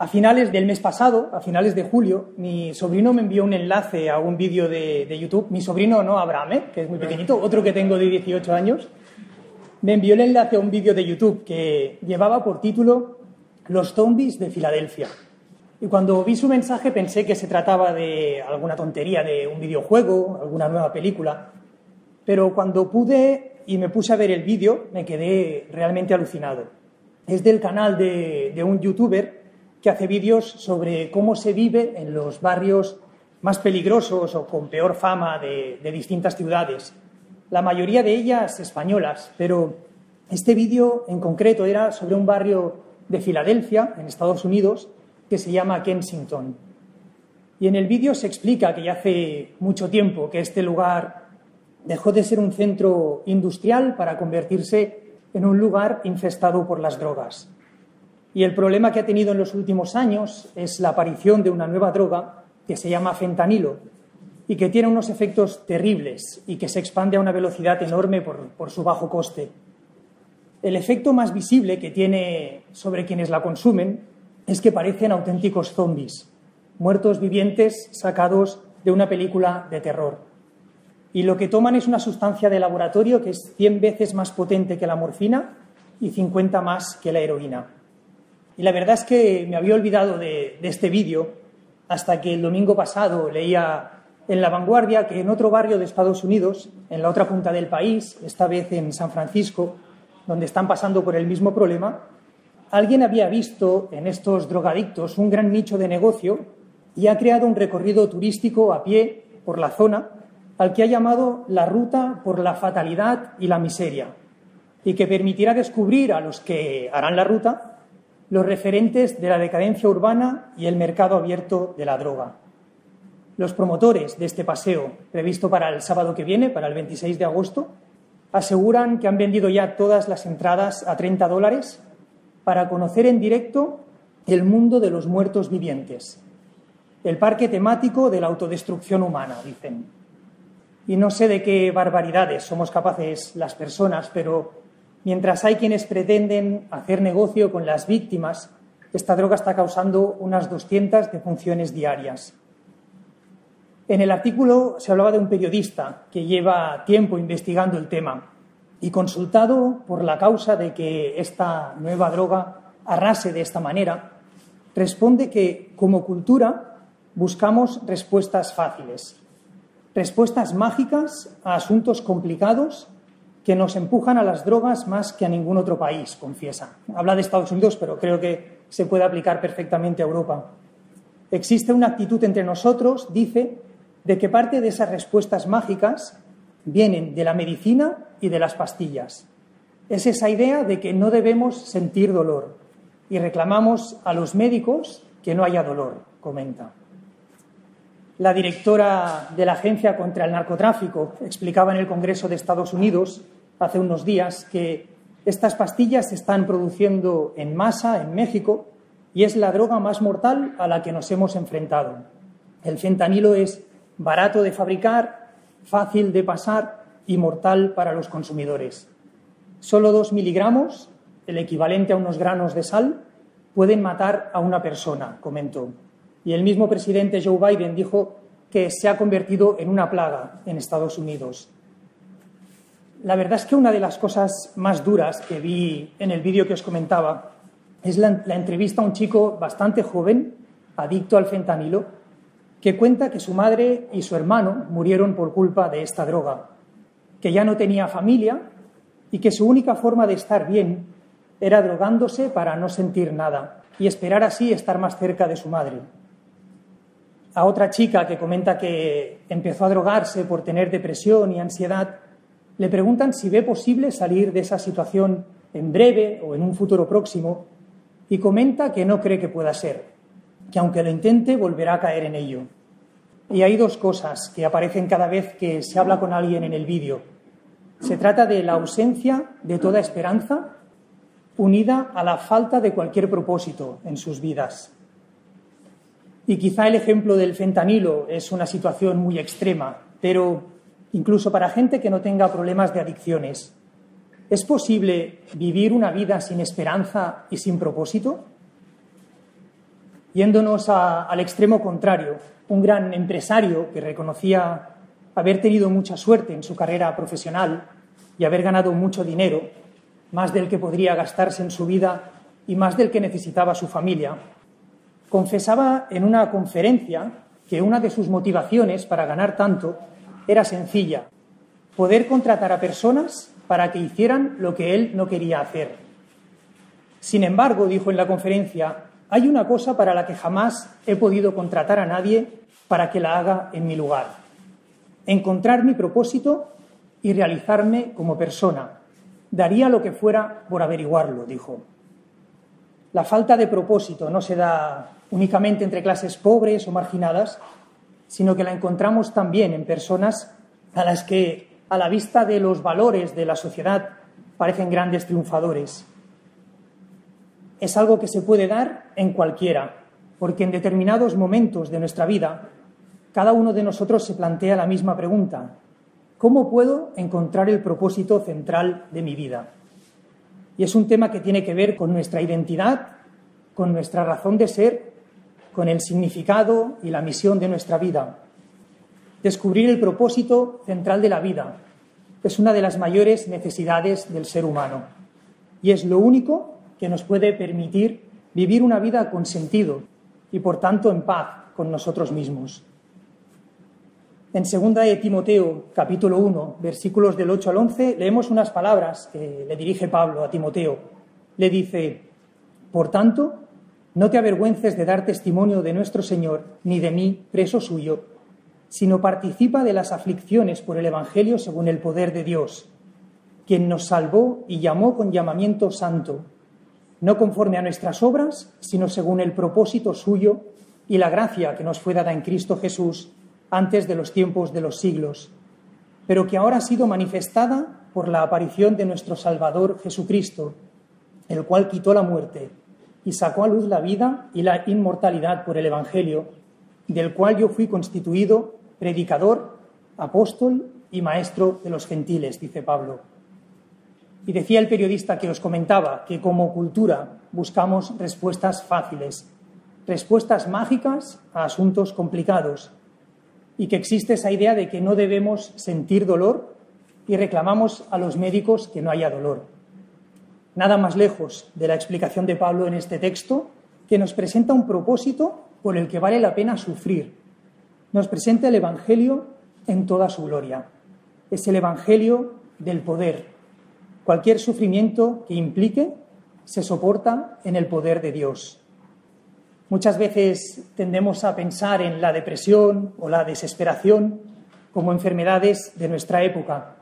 A finales del mes pasado, a finales de julio, mi sobrino me envió un enlace a un vídeo de, YouTube. Mi sobrino, no Abraham, ¿eh? que es muy pequeñito, otro que tengo de 18 años, me envió el enlace a un vídeo de YouTube que llevaba por título Los zombies de Filadelfia. Y cuando vi su mensaje pensé que se trataba de alguna tontería, de un videojuego, alguna nueva película. Pero cuando pude y me puse a ver el vídeo, me quedé realmente alucinado. Es del canal de, de un youtuber que hace vídeos sobre cómo se vive en los barrios más peligrosos o con peor fama de, distintas ciudades. La mayoría de ellas españolas, pero este vídeo en concreto era sobre un barrio de Filadelfia, en Estados Unidos, que se llama Kensington. Y en el vídeo se explica que ya hace mucho tiempo que este lugar dejó de ser un centro industrial para convertirse en un lugar infestado por las drogas. Y el problema que ha tenido en los últimos años es la aparición de una nueva droga que se llama fentanilo y que tiene unos efectos terribles y que se expande a una velocidad enorme por, su bajo coste. El efecto más visible que tiene sobre quienes la consumen es que parecen auténticos zombies, muertos vivientes sacados de una película de terror. Y lo que toman es una sustancia de laboratorio que es 100 veces más potente que la morfina y 50 más que la heroína. Y la verdad es que me había olvidado de, este vídeo hasta que el domingo pasado leía en La Vanguardia que en otro barrio de Estados Unidos, en la otra punta del país, esta vez en San Francisco, donde están pasando por el mismo problema, alguien había visto en estos drogadictos un gran nicho de negocio y ha creado un recorrido turístico a pie por la zona al que ha llamado la ruta por la fatalidad y la miseria y que permitirá descubrir a los que harán la ruta los referentes de la decadencia urbana y el mercado abierto de la droga. Los promotores de este paseo, previsto para el sábado que viene, para el 26 de agosto, aseguran que han vendido ya todas las entradas a 30 dólares para conocer en directo el mundo de los muertos vivientes, el parque temático de la autodestrucción humana, dicen. Y no sé de qué barbaridades somos capaces las personas, pero Mientras hay quienes pretenden hacer negocio con las víctimas, esta droga está causando unas 200 defunciones diarias. En el artículo se hablaba de un periodista que lleva tiempo investigando el tema y consultado por la causa de que esta nueva droga arrase de esta manera, responde que como cultura buscamos respuestas fáciles, respuestas mágicas a asuntos complicados que nos empujan a las drogas más que a ningún otro país, confiesa. Habla de Estados Unidos, pero creo que se puede aplicar perfectamente a Europa. Existe una actitud entre nosotros, dice, de que parte de esas respuestas mágicas vienen de la medicina y de las pastillas. Es esa idea de que no debemos sentir dolor y reclamamos a los médicos que no haya dolor, comenta. La directora de la Agencia contra el Narcotráfico explicaba en el Congreso de Estados Unidos hace unos días que estas pastillas se están produciendo en masa en México y es la droga más mortal a la que nos hemos enfrentado. El fentanilo es barato de fabricar, fácil de pasar y mortal para los consumidores. Solo dos miligramos, el equivalente a unos granos de sal, pueden matar a una persona, comentó. Y el mismo presidente Joe Biden dijo que se ha convertido en una plaga en Estados Unidos. La verdad es que una de las cosas más duras que vi en el vídeo que os comentaba es la, entrevista a un chico bastante joven, adicto al fentanilo, que cuenta que su madre y su hermano murieron por culpa de esta droga, que ya no tenía familia y que su única forma de estar bien era drogándose para no sentir nada y esperar así estar más cerca de su madre. A otra chica que comenta que empezó a drogarse por tener depresión y ansiedad, le preguntan si ve posible salir de esa situación en breve o en un futuro próximo y comenta que no cree que pueda ser, que aunque lo intente volverá a caer en ello. Y hay dos cosas que aparecen cada vez que se habla con alguien en el vídeo. Se trata de la ausencia de toda esperanza unida a la falta de cualquier propósito en sus vidas. Y quizá el ejemplo del fentanilo es una situación muy extrema, pero incluso para gente que no tenga problemas de adicciones. ¿Es posible vivir una vida sin esperanza y sin propósito? Yéndonos al extremo contrario, un gran empresario que reconocía haber tenido mucha suerte en su carrera profesional y haber ganado mucho dinero, más del que podría gastarse en su vida y más del que necesitaba su familia, confesaba en una conferencia que una de sus motivaciones para ganar tanto era sencilla, poder contratar a personas para que hicieran lo que él no quería hacer. Sin embargo, dijo en la conferencia, hay una cosa para la que jamás he podido contratar a nadie para que la haga en mi lugar. Encontrar mi propósito y realizarme como persona. Daría lo que fuera por averiguarlo, dijo. La falta de propósito no se da únicamente entre clases pobres o marginadas, sino que la encontramos también en personas a las que, a la vista de los valores de la sociedad, parecen grandes triunfadores. Es algo que se puede dar en cualquiera, porque en determinados momentos de nuestra vida, cada uno de nosotros se plantea la misma pregunta. ¿Cómo puedo encontrar el propósito central de mi vida? Y es un tema que tiene que ver con nuestra identidad, con nuestra razón de ser, con el significado y la misión de nuestra vida. Descubrir el propósito central de la vida es una de las mayores necesidades del ser humano y es lo único que nos puede permitir vivir una vida con sentido y por tanto en paz con nosotros mismos. En 2 de Timoteo, capítulo 1, versículos del 8 al 11, leemos unas palabras que le dirige Pablo a Timoteo. Le dice, Por tanto, no te avergüences de dar testimonio de nuestro Señor, ni de mí, preso suyo, sino participa de las aflicciones por el Evangelio según el poder de Dios, quien nos salvó y llamó con llamamiento santo, no conforme a nuestras obras, sino según el propósito suyo y la gracia que nos fue dada en Cristo Jesús antes de los tiempos de los siglos, pero que ahora ha sido manifestada por la aparición de nuestro Salvador Jesucristo, el cual quitó la muerte y sacó a luz la vida y la inmortalidad por el Evangelio, del cual yo fui constituido predicador, apóstol y maestro de los gentiles, dice Pablo. Y decía el periodista que os comentaba que como cultura buscamos respuestas fáciles, respuestas mágicas a asuntos complicados, y que existe esa idea de que no debemos sentir dolor y reclamamos a los médicos que no haya dolor. Nada más lejos de la explicación de Pablo en este texto, que nos presenta un propósito por el que vale la pena sufrir. Nos presenta el Evangelio en toda su gloria. Es el Evangelio del poder. Cualquier sufrimiento que implique se soporta en el poder de Dios. Muchas veces tendemos a pensar en la depresión o la desesperación como enfermedades de nuestra época,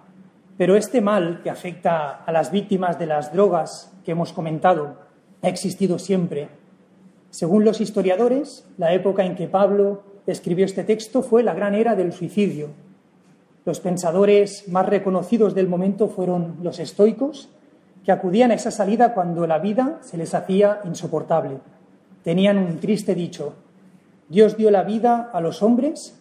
pero este mal que afecta a las víctimas de las drogas que hemos comentado ha existido siempre. Según los historiadores, la época en que Pablo escribió este texto fue la gran era del suicidio. Los pensadores más reconocidos del momento fueron los estoicos, que acudían a esa salida cuando la vida se les hacía insoportable tenían un triste dicho. Dios dio la vida a los hombres,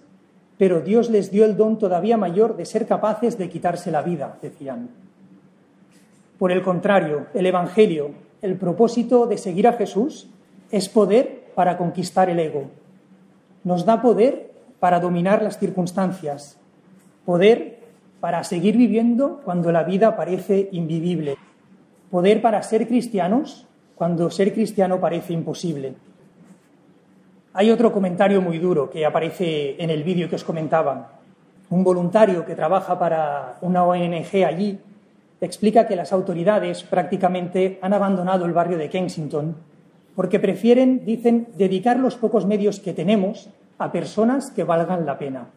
pero Dios les dio el don todavía mayor de ser capaces de quitarse la vida, decían. Por el contrario, el Evangelio, el propósito de seguir a Jesús, es poder para conquistar el ego. Nos da poder para dominar las circunstancias, poder para seguir viviendo cuando la vida parece invivible, poder para ser cristianos cuando ser cristiano parece imposible. Hay otro comentario muy duro que aparece en el vídeo que os comentaba. Un voluntario que trabaja para una ONG allí explica que las autoridades prácticamente han abandonado el barrio de Kensington porque prefieren, dicen, dedicar los pocos medios que tenemos a personas que valgan la pena.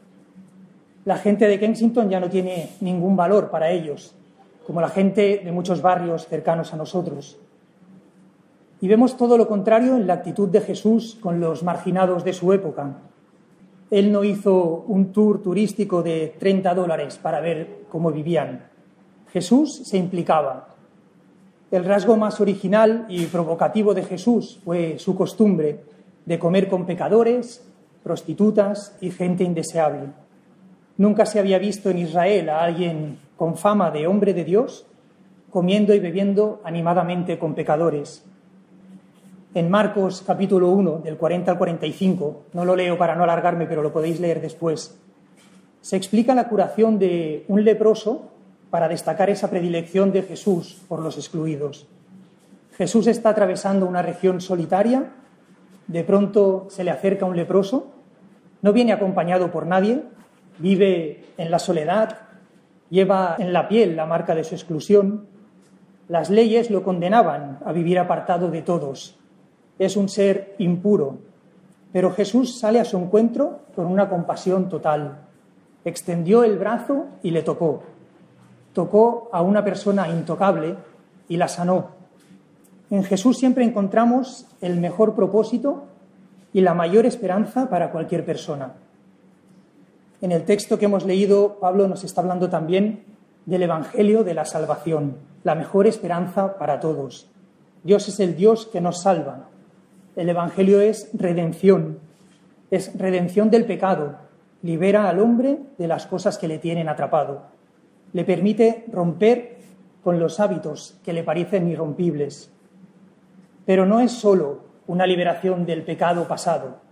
La gente de Kensington ya no tiene ningún valor para ellos, como la gente de muchos barrios cercanos a nosotros. Y vemos todo lo contrario en la actitud de Jesús con los marginados de su época. Él no hizo un tour turístico de 30 dólares para ver cómo vivían. Jesús se implicaba. El rasgo más original y provocativo de Jesús fue su costumbre de comer con pecadores, prostitutas y gente indeseable. Nunca se había visto en Israel a alguien con fama de hombre de Dios comiendo y bebiendo animadamente con pecadores. En Marcos capítulo 1, del 40 al 45, no lo leo para no alargarme, pero lo podéis leer después, se explica la curación de un leproso para destacar esa predilección de Jesús por los excluidos. Jesús está atravesando una región solitaria, de pronto se le acerca un leproso, no viene acompañado por nadie, vive en la soledad, lleva en la piel la marca de su exclusión. Las leyes lo condenaban a vivir apartado de todos. Es un ser impuro, pero Jesús sale a su encuentro con una compasión total. Extendió el brazo y le tocó tocó a una persona intocable y la sanó. En Jesús siempre encontramos el mejor propósito y la mayor esperanza para cualquier persona. En el texto que hemos leído, Pablo nos está hablando también del Evangelio de la salvación, la mejor esperanza para todos. Dios es el Dios que nos salva. El Evangelio es redención, es redención del pecado, libera al hombre de las cosas que le tienen atrapado le permite romper con los hábitos que le parecen irrompibles. Pero no es solo una liberación del pecado pasado,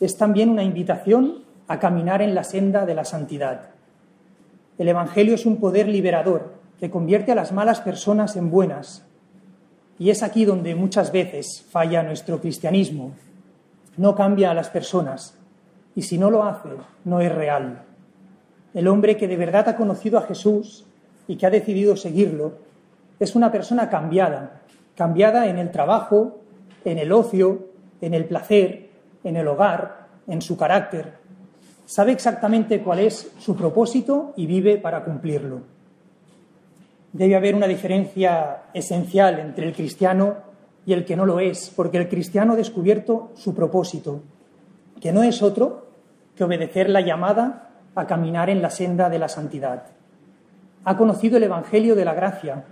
es también una invitación a caminar en la senda de la santidad. El Evangelio es un poder liberador que convierte a las malas personas en buenas. Y es aquí donde muchas veces falla nuestro cristianismo. No cambia a las personas y si no lo hace, no es real. El hombre que de verdad ha conocido a Jesús y que ha decidido seguirlo es una persona cambiada, cambiada en el trabajo, en el ocio, en el placer, en el hogar, en su carácter. Sabe exactamente cuál es su propósito y vive para cumplirlo. Debe haber una diferencia esencial entre el cristiano y el que no lo es, porque el cristiano ha descubierto su propósito, que no es otro que obedecer la llamada a caminar en la senda de la santidad. Ha conocido el Evangelio de la gracia.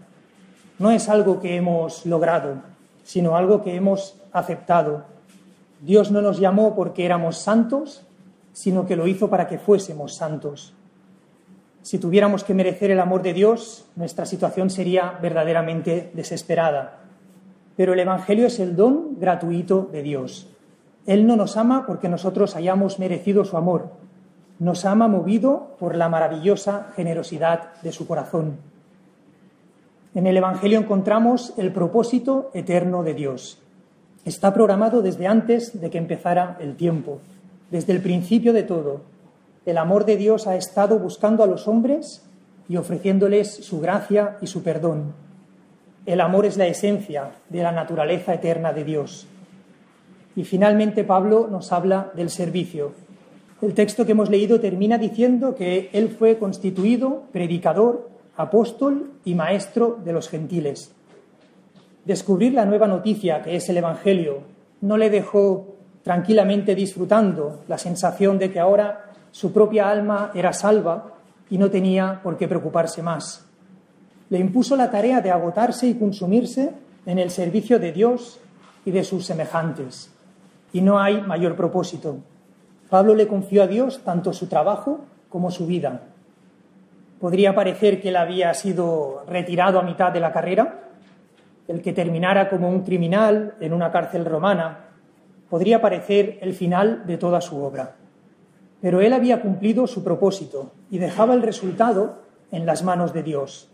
No es algo que hemos logrado, sino algo que hemos aceptado. Dios no nos llamó porque éramos santos, sino que lo hizo para que fuésemos santos. Si tuviéramos que merecer el amor de Dios, nuestra situación sería verdaderamente desesperada. Pero el Evangelio es el don gratuito de Dios. Él no nos ama porque nosotros hayamos merecido su amor, nos ama movido por la maravillosa generosidad de su corazón. En el Evangelio encontramos el propósito eterno de Dios. Está programado desde antes de que empezara el tiempo, desde el principio de todo. El amor de Dios ha estado buscando a los hombres y ofreciéndoles su gracia y su perdón. El amor es la esencia de la naturaleza eterna de Dios. Y finalmente Pablo nos habla del servicio, el texto que hemos leído termina diciendo que él fue constituido predicador, apóstol y maestro de los gentiles. Descubrir la nueva noticia que es el Evangelio no le dejó tranquilamente disfrutando la sensación de que ahora su propia alma era salva y no tenía por qué preocuparse más. Le impuso la tarea de agotarse y consumirse en el servicio de Dios y de sus semejantes. Y no hay mayor propósito. Pablo le confió a Dios tanto su trabajo como su vida. Podría parecer que él había sido retirado a mitad de la carrera, el que terminara como un criminal en una cárcel romana. Podría parecer el final de toda su obra. Pero él había cumplido su propósito y dejaba el resultado en las manos de Dios.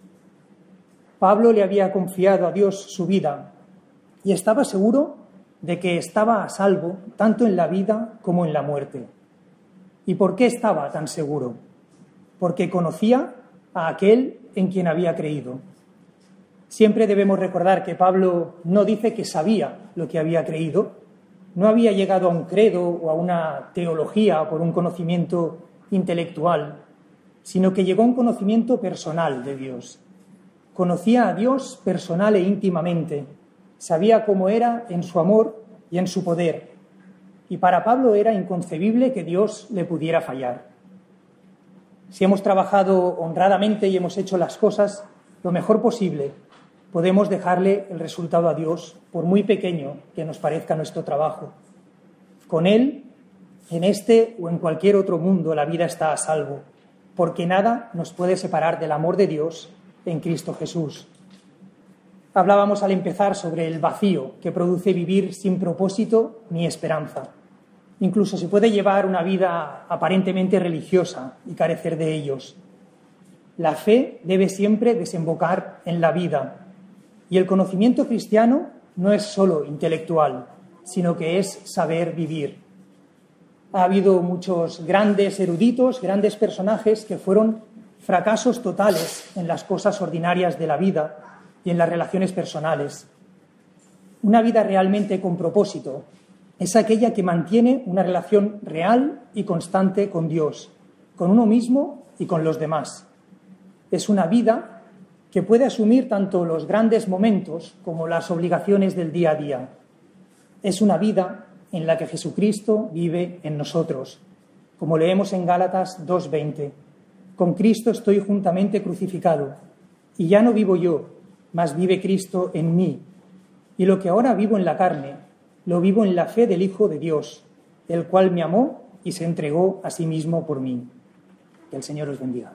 Pablo le había confiado a Dios su vida y estaba seguro de que estaba a salvo tanto en la vida como en la muerte. ¿Y por qué estaba tan seguro? Porque conocía a aquel en quien había creído. Siempre debemos recordar que Pablo no dice que sabía lo que había creído, no había llegado a un credo o a una teología por un conocimiento intelectual, sino que llegó a un conocimiento personal de Dios. Conocía a Dios personal e íntimamente, sabía cómo era en su amor y en su poder. Y para Pablo era inconcebible que Dios le pudiera fallar. Si hemos trabajado honradamente y hemos hecho las cosas lo mejor posible, podemos dejarle el resultado a Dios, por muy pequeño que nos parezca nuestro trabajo. Con Él, en este o en cualquier otro mundo, la vida está a salvo, porque nada nos puede separar del amor de Dios en Cristo Jesús. Hablábamos al empezar sobre el vacío que produce vivir sin propósito ni esperanza. Incluso se puede llevar una vida aparentemente religiosa y carecer de ellos. La fe debe siempre desembocar en la vida y el conocimiento cristiano no es solo intelectual, sino que es saber vivir. Ha habido muchos grandes eruditos, grandes personajes que fueron fracasos totales en las cosas ordinarias de la vida y en las relaciones personales. Una vida realmente con propósito es aquella que mantiene una relación real y constante con Dios, con uno mismo y con los demás. Es una vida que puede asumir tanto los grandes momentos como las obligaciones del día a día. Es una vida en la que Jesucristo vive en nosotros, como leemos en Gálatas 2.20. Con Cristo estoy juntamente crucificado, y ya no vivo yo, mas vive Cristo en mí. Y lo que ahora vivo en la carne, lo vivo en la fe del Hijo de Dios, el cual me amó y se entregó a sí mismo por mí. Que el Señor os bendiga.